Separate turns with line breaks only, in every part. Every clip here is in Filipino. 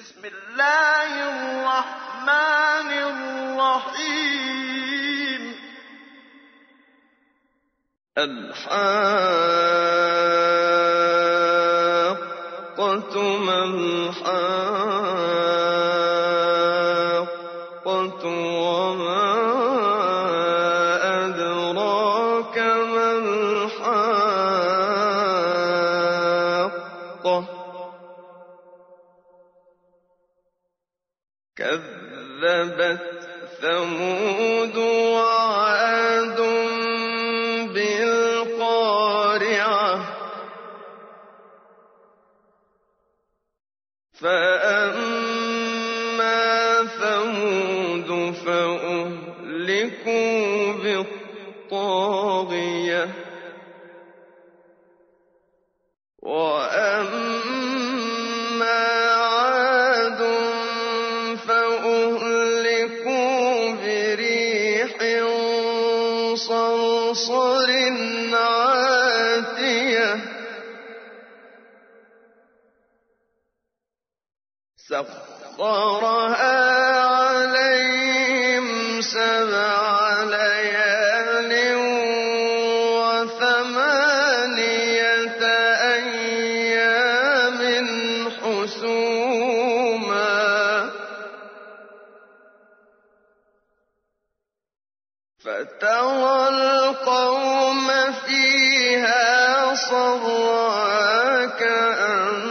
بسم الله الرحمن الرحيم.
الحاقة ما الحاقة أما ثمود فأهلكوا بالطاغية. فترى القوم فيها صرعا كأن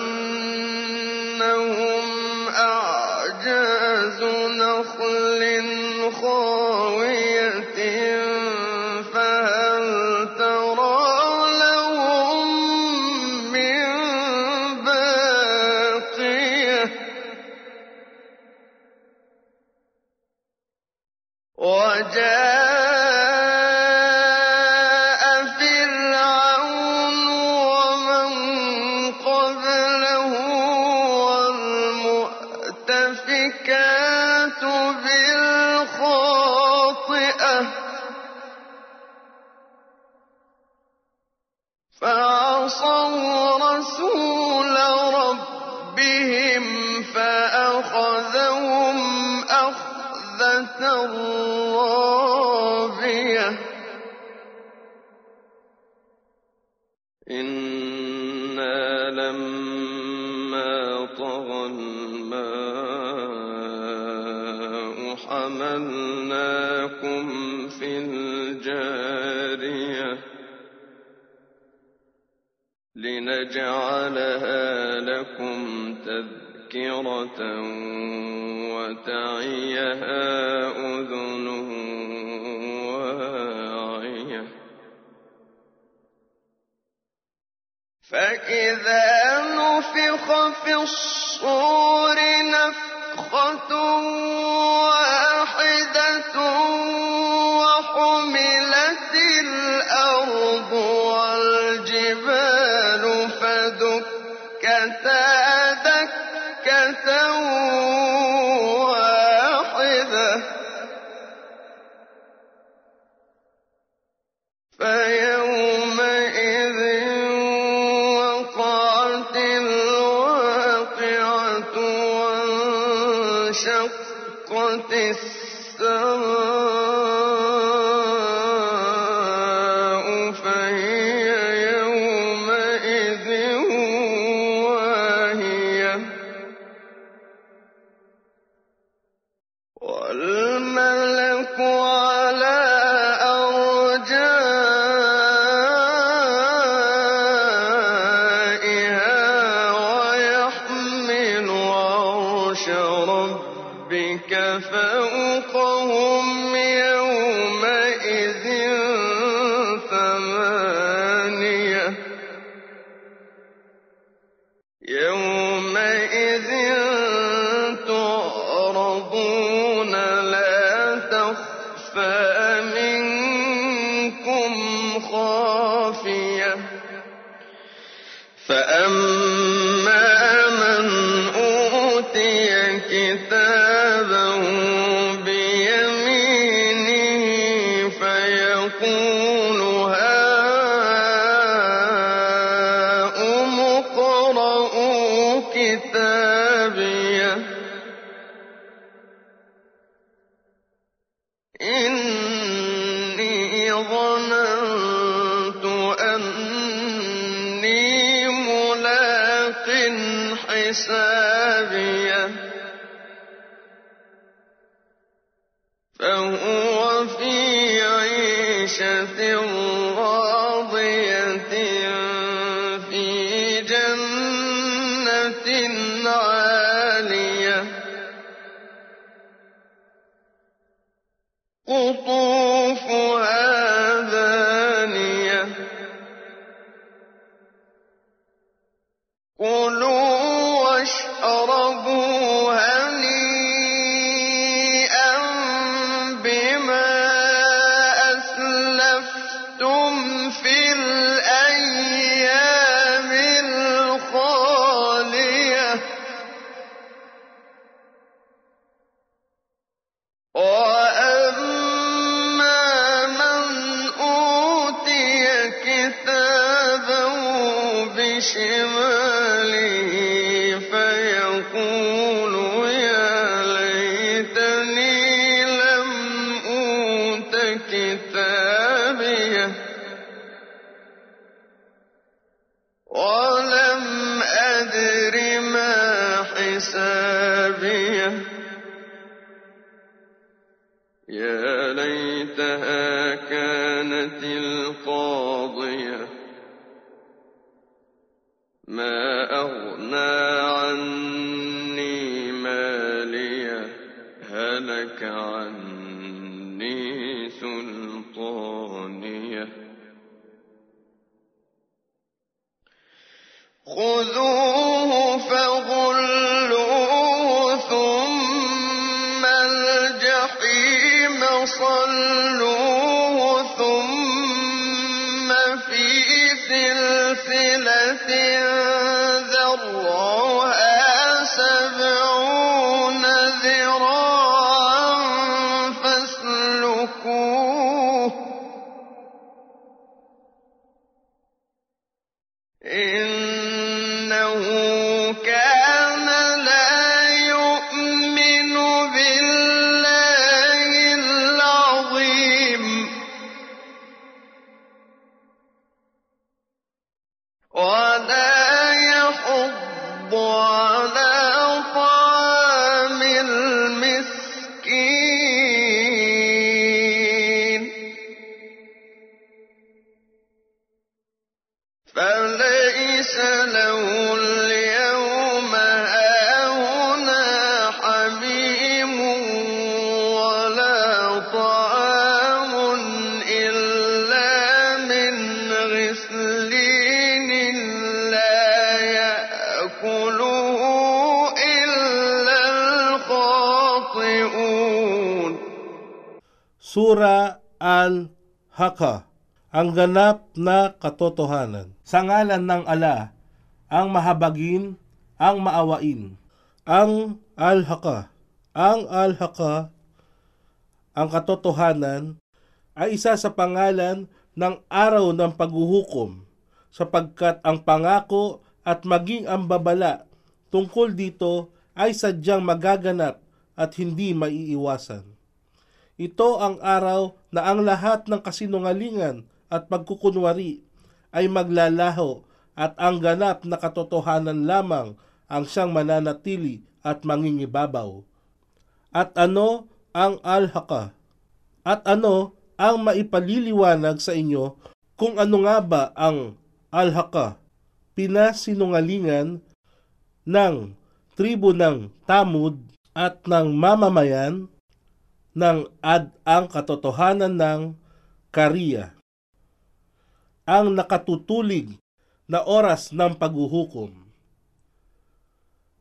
الرابية إنا لما طغى الماء حملناكم في الجارية لنجعلها لكم تذكرة تعيها أذن واعية. فإذا نفخ في الصور نفخة خافية. فأما إن بشماله خذوا على
Sura Al-Haqqa ang ganap na katotohanan. Sa ngalan ng ala, ang mahabagin, ang maawain. Ang Al-Haqqa. Ang Al-Haqqa, ang katotohanan, ay isa sa pangalan ng araw ng paghuhukom sapagkat ang pangako at maging ang babala tungkol dito ay sadyang magaganap at hindi maiiwasan. Ito ang araw na ang lahat ng kasinungalingan at pagkukunwari ay maglalaho at ang ganap na katotohanan lamang ang siyang mananatili at mangingibabaw. At ano ang al-haka? At ano ang maipaliliwanag sa inyo kung ano nga ba ang al-haka? Pinasinungalingan ng tribo ng Tamud at ng mamamayan ng ad ang katotohanan ng Kariya. Ang nakatutulig na oras ng paghuhukom.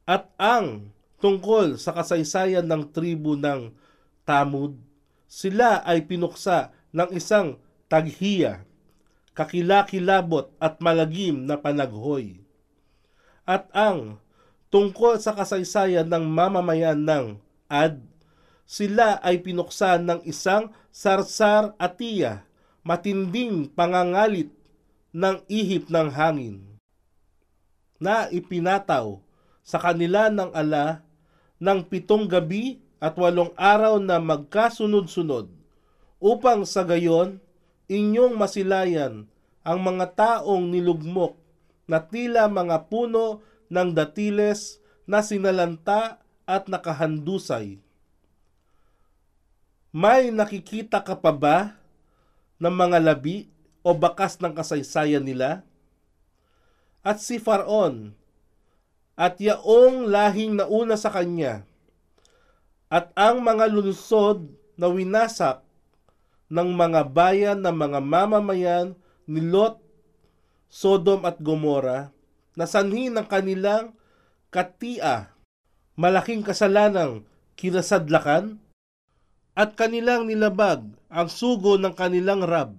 At ang tungkol sa kasaysayan ng tribo ng Tamud, sila ay pinuksa ng isang taghiya, kakilakilabot at malagim na panaghoy. At ang tungkol sa kasaysayan ng mamamayan ng Ad, sila ay pinuksa ng isang sarsar atiya, matinding pangangalit ng ihip ng hangin, na ipinataw sa kanila ng ala ng pitong gabi at walong araw na magkasunod-sunod, upang sa gayon inyong masilayan ang mga taong nilugmok na tila mga puno ng datiles na sinalanta at nakahandusay. May nakikita ka pa ba ng mga labi o bakas ng kasaysayan nila? At si Faraon at yaong lahing nauna sa kanya at ang mga lungsod na winasak ng mga bayan ng mga mamamayan ni Lot, Sodom at Gomora na sanhi ng kanilang katia, malaking kasalanang kinasadlakan at kanilang nilabag ang sugo ng kanilang rab.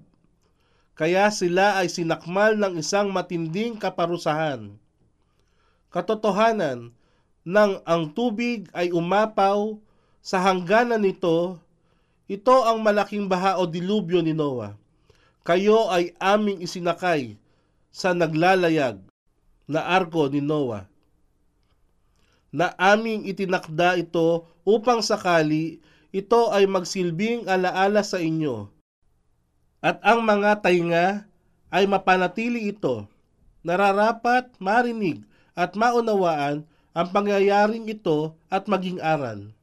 Kaya sila ay sinakmal ng isang matinding kaparusahan. Katotohanan nang ang tubig ay umapaw sa hangganan nito, ito ang malaking baha o dilubyo ni Noah. Kayo ay aming isinakay sa naglalayag na arko ni Noah na aming itinakda ito upang sakali ito ay magsilbing alaala sa inyo. At ang mga tainga ay mapanatili ito. Nararapat marinig at maunawaan ang pangyayaring ito at maging aral.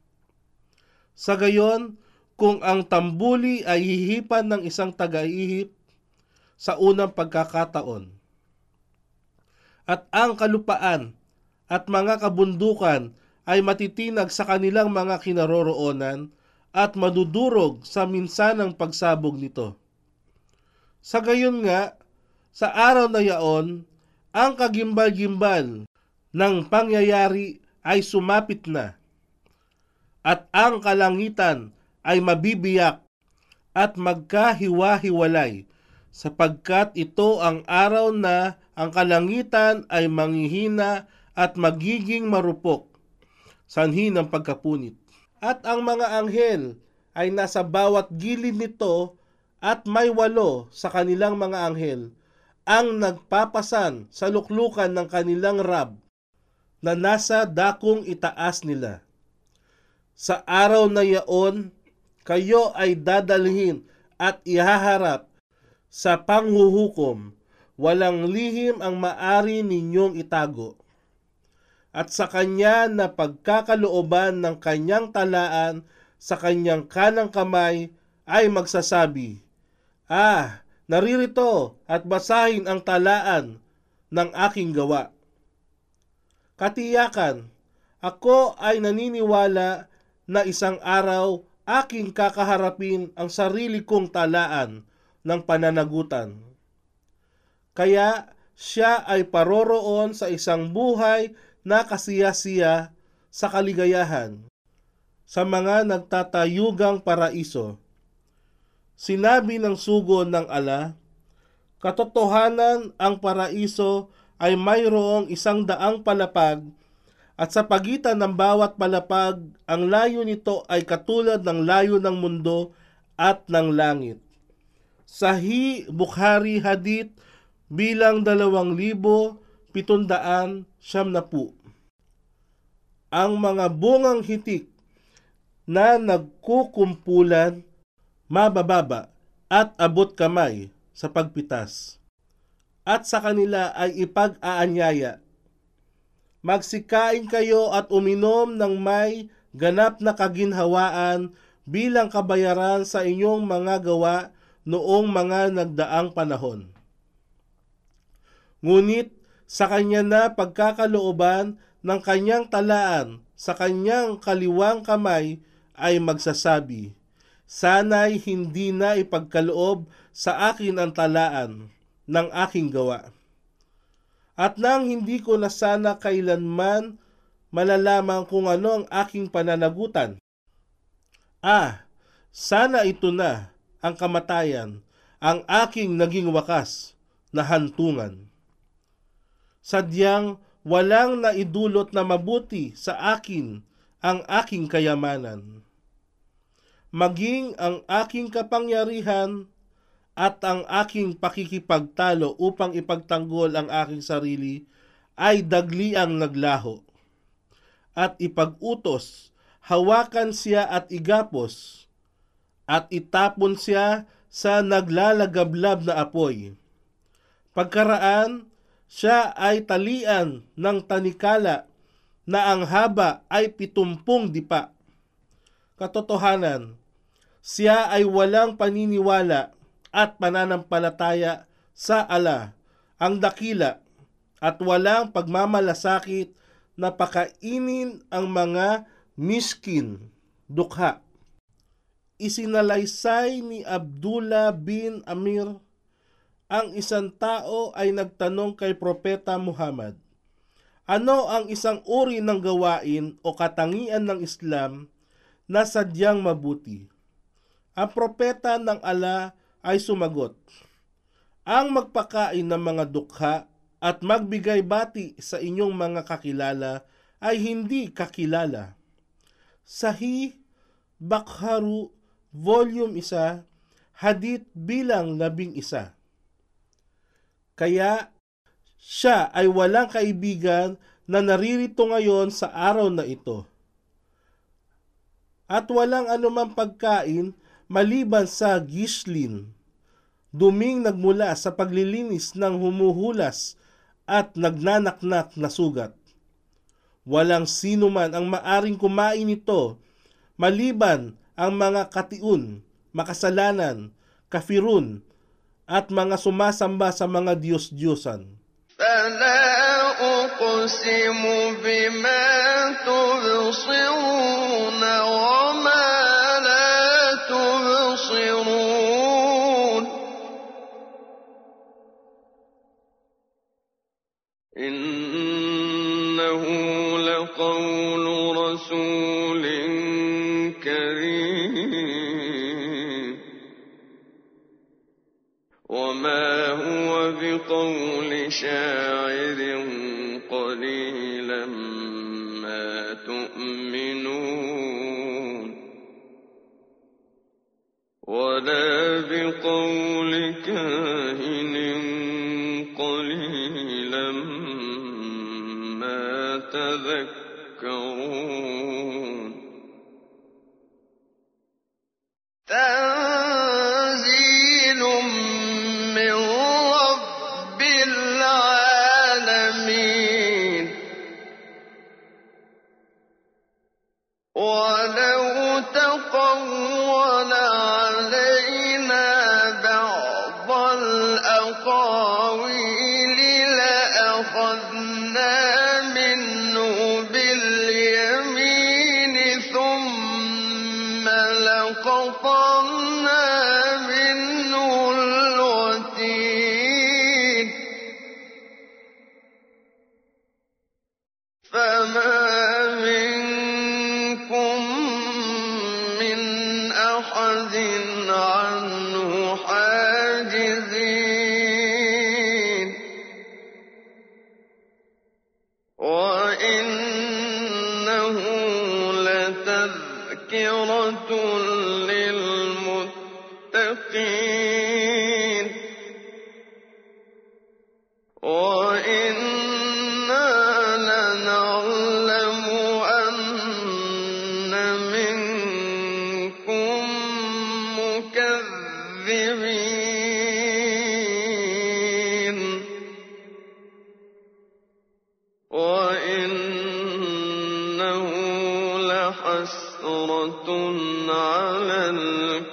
Sa gayon, kung ang tambuli ay hihipan ng isang taga-ihip sa unang pagkakataon, at ang kalupaan at mga kabundukan ay matitinag sa kanilang mga kinaroroonan at madudurog sa minsanang pagsabog nito. Sa gayon nga, sa araw na yaon, ang kagimbal-gimbal ng pangyayari ay sumapit na at ang kalangitan ay mabibiyak at magkahiwa-hiwalay sapagkat ito ang araw na ang kalangitan ay manghihina at magiging marupok sanhi ng pagkapunit. At ang mga anghel ay nasa bawat gilid nito at may walo sa kanilang mga anghel ang nagpapasan sa luklukan ng kanilang rab na nasa dakong itaas nila. Sa araw na yaon, kayo ay dadalhin at ihaharap sa panghuhukom. Walang lihim ang maari ninyong itago. At sa kanya na pagkakalooban ng kanyang talaan sa kanyang kanang kamay ay magsasabi, Ah, naririto at basahin ang talaan ng aking gawa. Katiyakan, ako ay naniniwala na isang araw aking kakaharapin ang sarili kong talaan ng pananagutan. Kaya siya ay paroroon sa isang buhay na kasiyasiya sa kaligayahan sa mga nagtatayugang paraiso. Sinabi ng sugo ng ala, Katotohanan ang paraiso ay mayroong isang daang palapag at sa pagitan ng bawat palapag, ang layo nito ay katulad ng layo ng mundo at ng langit. Sahi Bukhari Hadith bilang dalawang libo pitundaan siyam na po. Ang mga bungang hitik na nagkukumpulan mabababa at abot kamay sa pagpitas. At sa kanila ay ipag-aanyaya Magsikain kayo at uminom ng may ganap na kaginhawaan bilang kabayaran sa inyong mga gawa noong mga nagdaang panahon. Ngunit sa kanya na pagkakalooban ng kanyang talaan sa kanyang kaliwang kamay ay magsasabi, Sana'y hindi na ipagkaloob sa akin ang talaan ng aking gawa at nang hindi ko na sana kailanman malalaman kung ano ang aking pananagutan. Ah, sana ito na ang kamatayan, ang aking naging wakas na hantungan. Sadyang walang naidulot na mabuti sa akin ang aking kayamanan. Maging ang aking kapangyarihan at ang aking pakikipagtalo upang ipagtanggol ang aking sarili ay dagliang naglaho. At ipag-utos, hawakan siya at igapos, at itapon siya sa naglalagablab na apoy. Pagkaraan, siya ay talian ng tanikala na ang haba ay pitumpong dipa. Katotohanan, siya ay walang paniniwala at pananampalataya sa ala, ang dakila, at walang pagmamalasakit na pakainin ang mga miskin, dukha. Isinalaysay ni Abdullah bin Amir ang isang tao ay nagtanong kay Propeta Muhammad, Ano ang isang uri ng gawain o katangian ng Islam na sadyang mabuti? Ang propeta ng ala ay sumagot, Ang magpakain ng mga dukha at magbigay bati sa inyong mga kakilala ay hindi kakilala. Sahih Bakharu Volume 1 Hadith bilang labing isa. Kaya siya ay walang kaibigan na naririto ngayon sa araw na ito. At walang anumang pagkain maliban sa gislin, duming nagmula sa paglilinis ng humuhulas at nagnanaknak na sugat. Walang sino man ang maaring kumain nito maliban ang mga katiun, makasalanan, kafirun, at mga sumasamba sa mga Diyos-Diyosan.
فلا أقسم بما تبصرون وما لا تبصرون إنه لقول رسول كريم وما هو بقول شاعر قليلا ما تؤمنون ولا بقول كاهن قليلا ما تذكرون ولو تقول تذكرة للمتقين.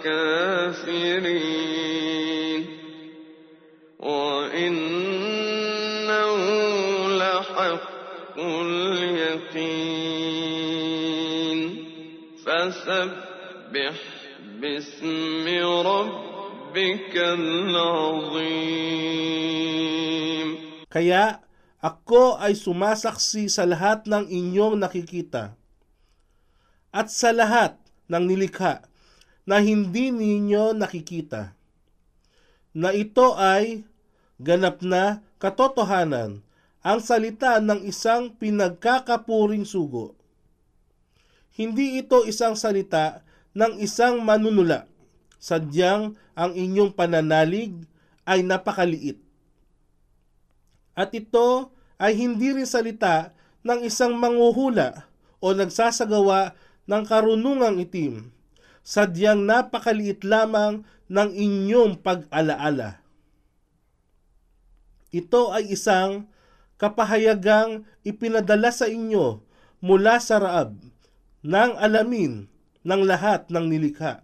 الكافرين وإنه لحق اليقين فسبح باسم ربك العظيم
Kaya ako ay sumasaksi sa lahat ng inyong nakikita at sa lahat ng nilikha na hindi ninyo nakikita na ito ay ganap na katotohanan ang salita ng isang pinagkakapuring sugo. Hindi ito isang salita ng isang manunula, sadyang ang inyong pananalig ay napakaliit. At ito ay hindi rin salita ng isang manguhula o nagsasagawa ng karunungang itim, sadyang napakaliit lamang ng inyong pag-alaala. Ito ay isang kapahayagang ipinadala sa inyo mula sa Raab ng alamin ng lahat ng nilikha.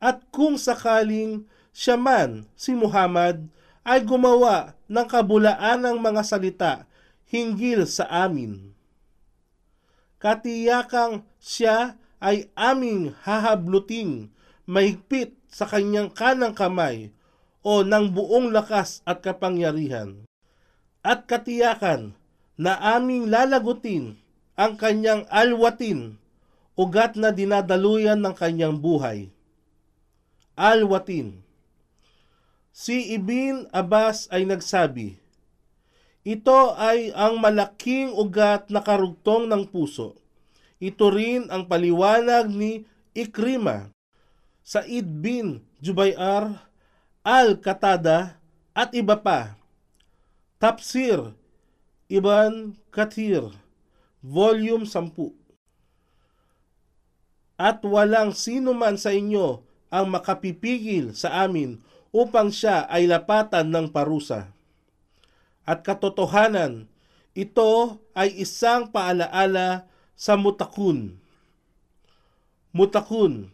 At kung sakaling siya man, si Muhammad, ay gumawa ng kabulaan ng mga salita hinggil sa amin. Katiyakang siya ay aming hahabluting mahigpit sa kanyang kanang kamay o ng buong lakas at kapangyarihan. At katiyakan na aming lalagutin ang kanyang alwatin, ugat na dinadaluyan ng kanyang buhay. Alwatin. Si Ibn Abbas ay nagsabi, Ito ay ang malaking ugat na karugtong ng puso. Ito rin ang paliwanag ni Ikrima, Said bin Jubayar, Al-Qatada at iba pa. Tafsir Ibn Kathir, Volume 10 At walang sino man sa inyo ang makapipigil sa amin upang siya ay lapatan ng parusa. At katotohanan, ito ay isang paalaala sa mutakun. Mutakun,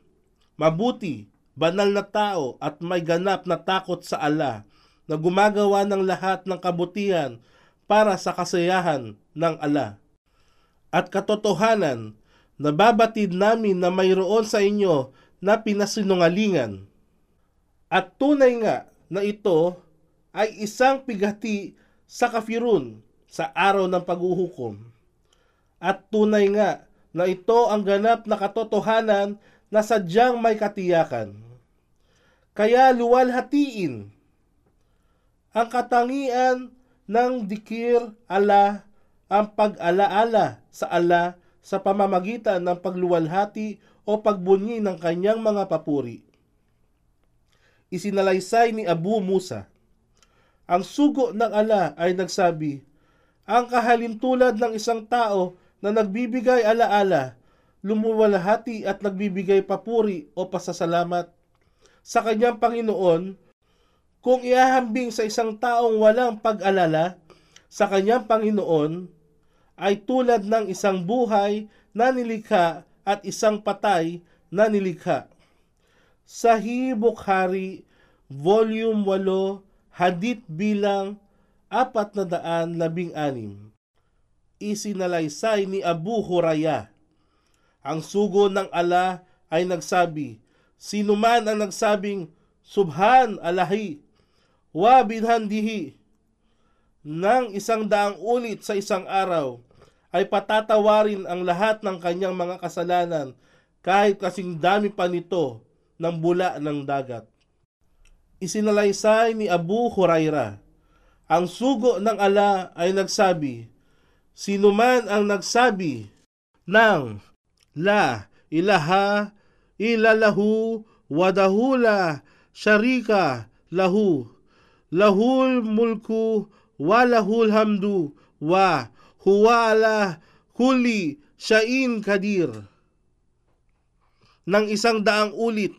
mabuti, banal na tao at may ganap na takot sa Allah na gumagawa ng lahat ng kabutihan para sa kasayahan ng Allah. At katotohanan, nababatid namin na mayroon sa inyo na pinasinungalingan. At tunay nga na ito ay isang pigati sa kafirun sa araw ng paghuhukom. At tunay nga na ito ang ganap na katotohanan na sadyang may katiyakan. Kaya luwalhatiin ang katangian ng dikir ala ang pag-alaala sa ala sa pamamagitan ng pagluwalhati o pagbunyi ng kanyang mga papuri. Isinalaysay ni Abu Musa, ang sugo ng ala ay nagsabi, ang kahalintulad ng isang tao na nagbibigay alaala, lumuwalhati at nagbibigay papuri o pasasalamat sa kanyang Panginoon, kung iahambing sa isang taong walang pag-alala sa kanyang Panginoon, ay tulad ng isang buhay na nilikha at isang patay na nilikha. Sahih Bukhari, Volume 8, Hadith bilang 416. Isinalaysay ni Abu Huraya. Ang sugo ng ala ay nagsabi, Sino man ang nagsabing, Subhan Alahi, wa binhandihi, ng isang daang ulit sa isang araw, ay patatawarin ang lahat ng kanyang mga kasalanan kahit kasing dami pa nito ng bula ng dagat. Isinalaysay ni Abu Huraira, ang sugo ng ala ay nagsabi, Sino man ang nagsabi ng La ilaha ilalahu wadahula syarika lahu lahul mulku wa lahul hamdu wa huwa ala kulli syai'in kadir ng isang daang ulit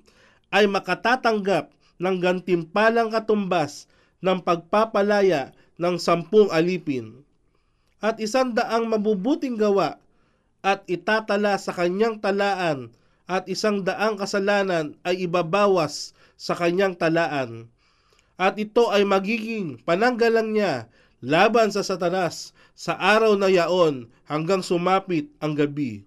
ay makatatanggap ng gantimpalang katumbas ng pagpapalaya ng sampung alipin at isang daang mabubuting gawa at itatala sa kanyang talaan at isang daang kasalanan ay ibabawas sa kanyang talaan. At ito ay magiging pananggalang niya laban sa satanas sa araw na yaon hanggang sumapit ang gabi.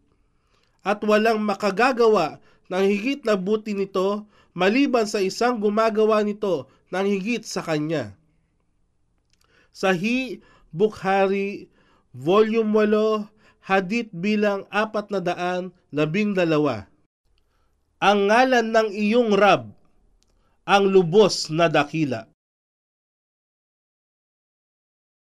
At walang makagagawa ng higit na buti nito maliban sa isang gumagawa nito ng higit sa kanya. Sahi Bukhari, Volume 8, hadith bilang apat na daan labing dalawa. Ang ngalan ng iyong Rab, ang lubos na dakila.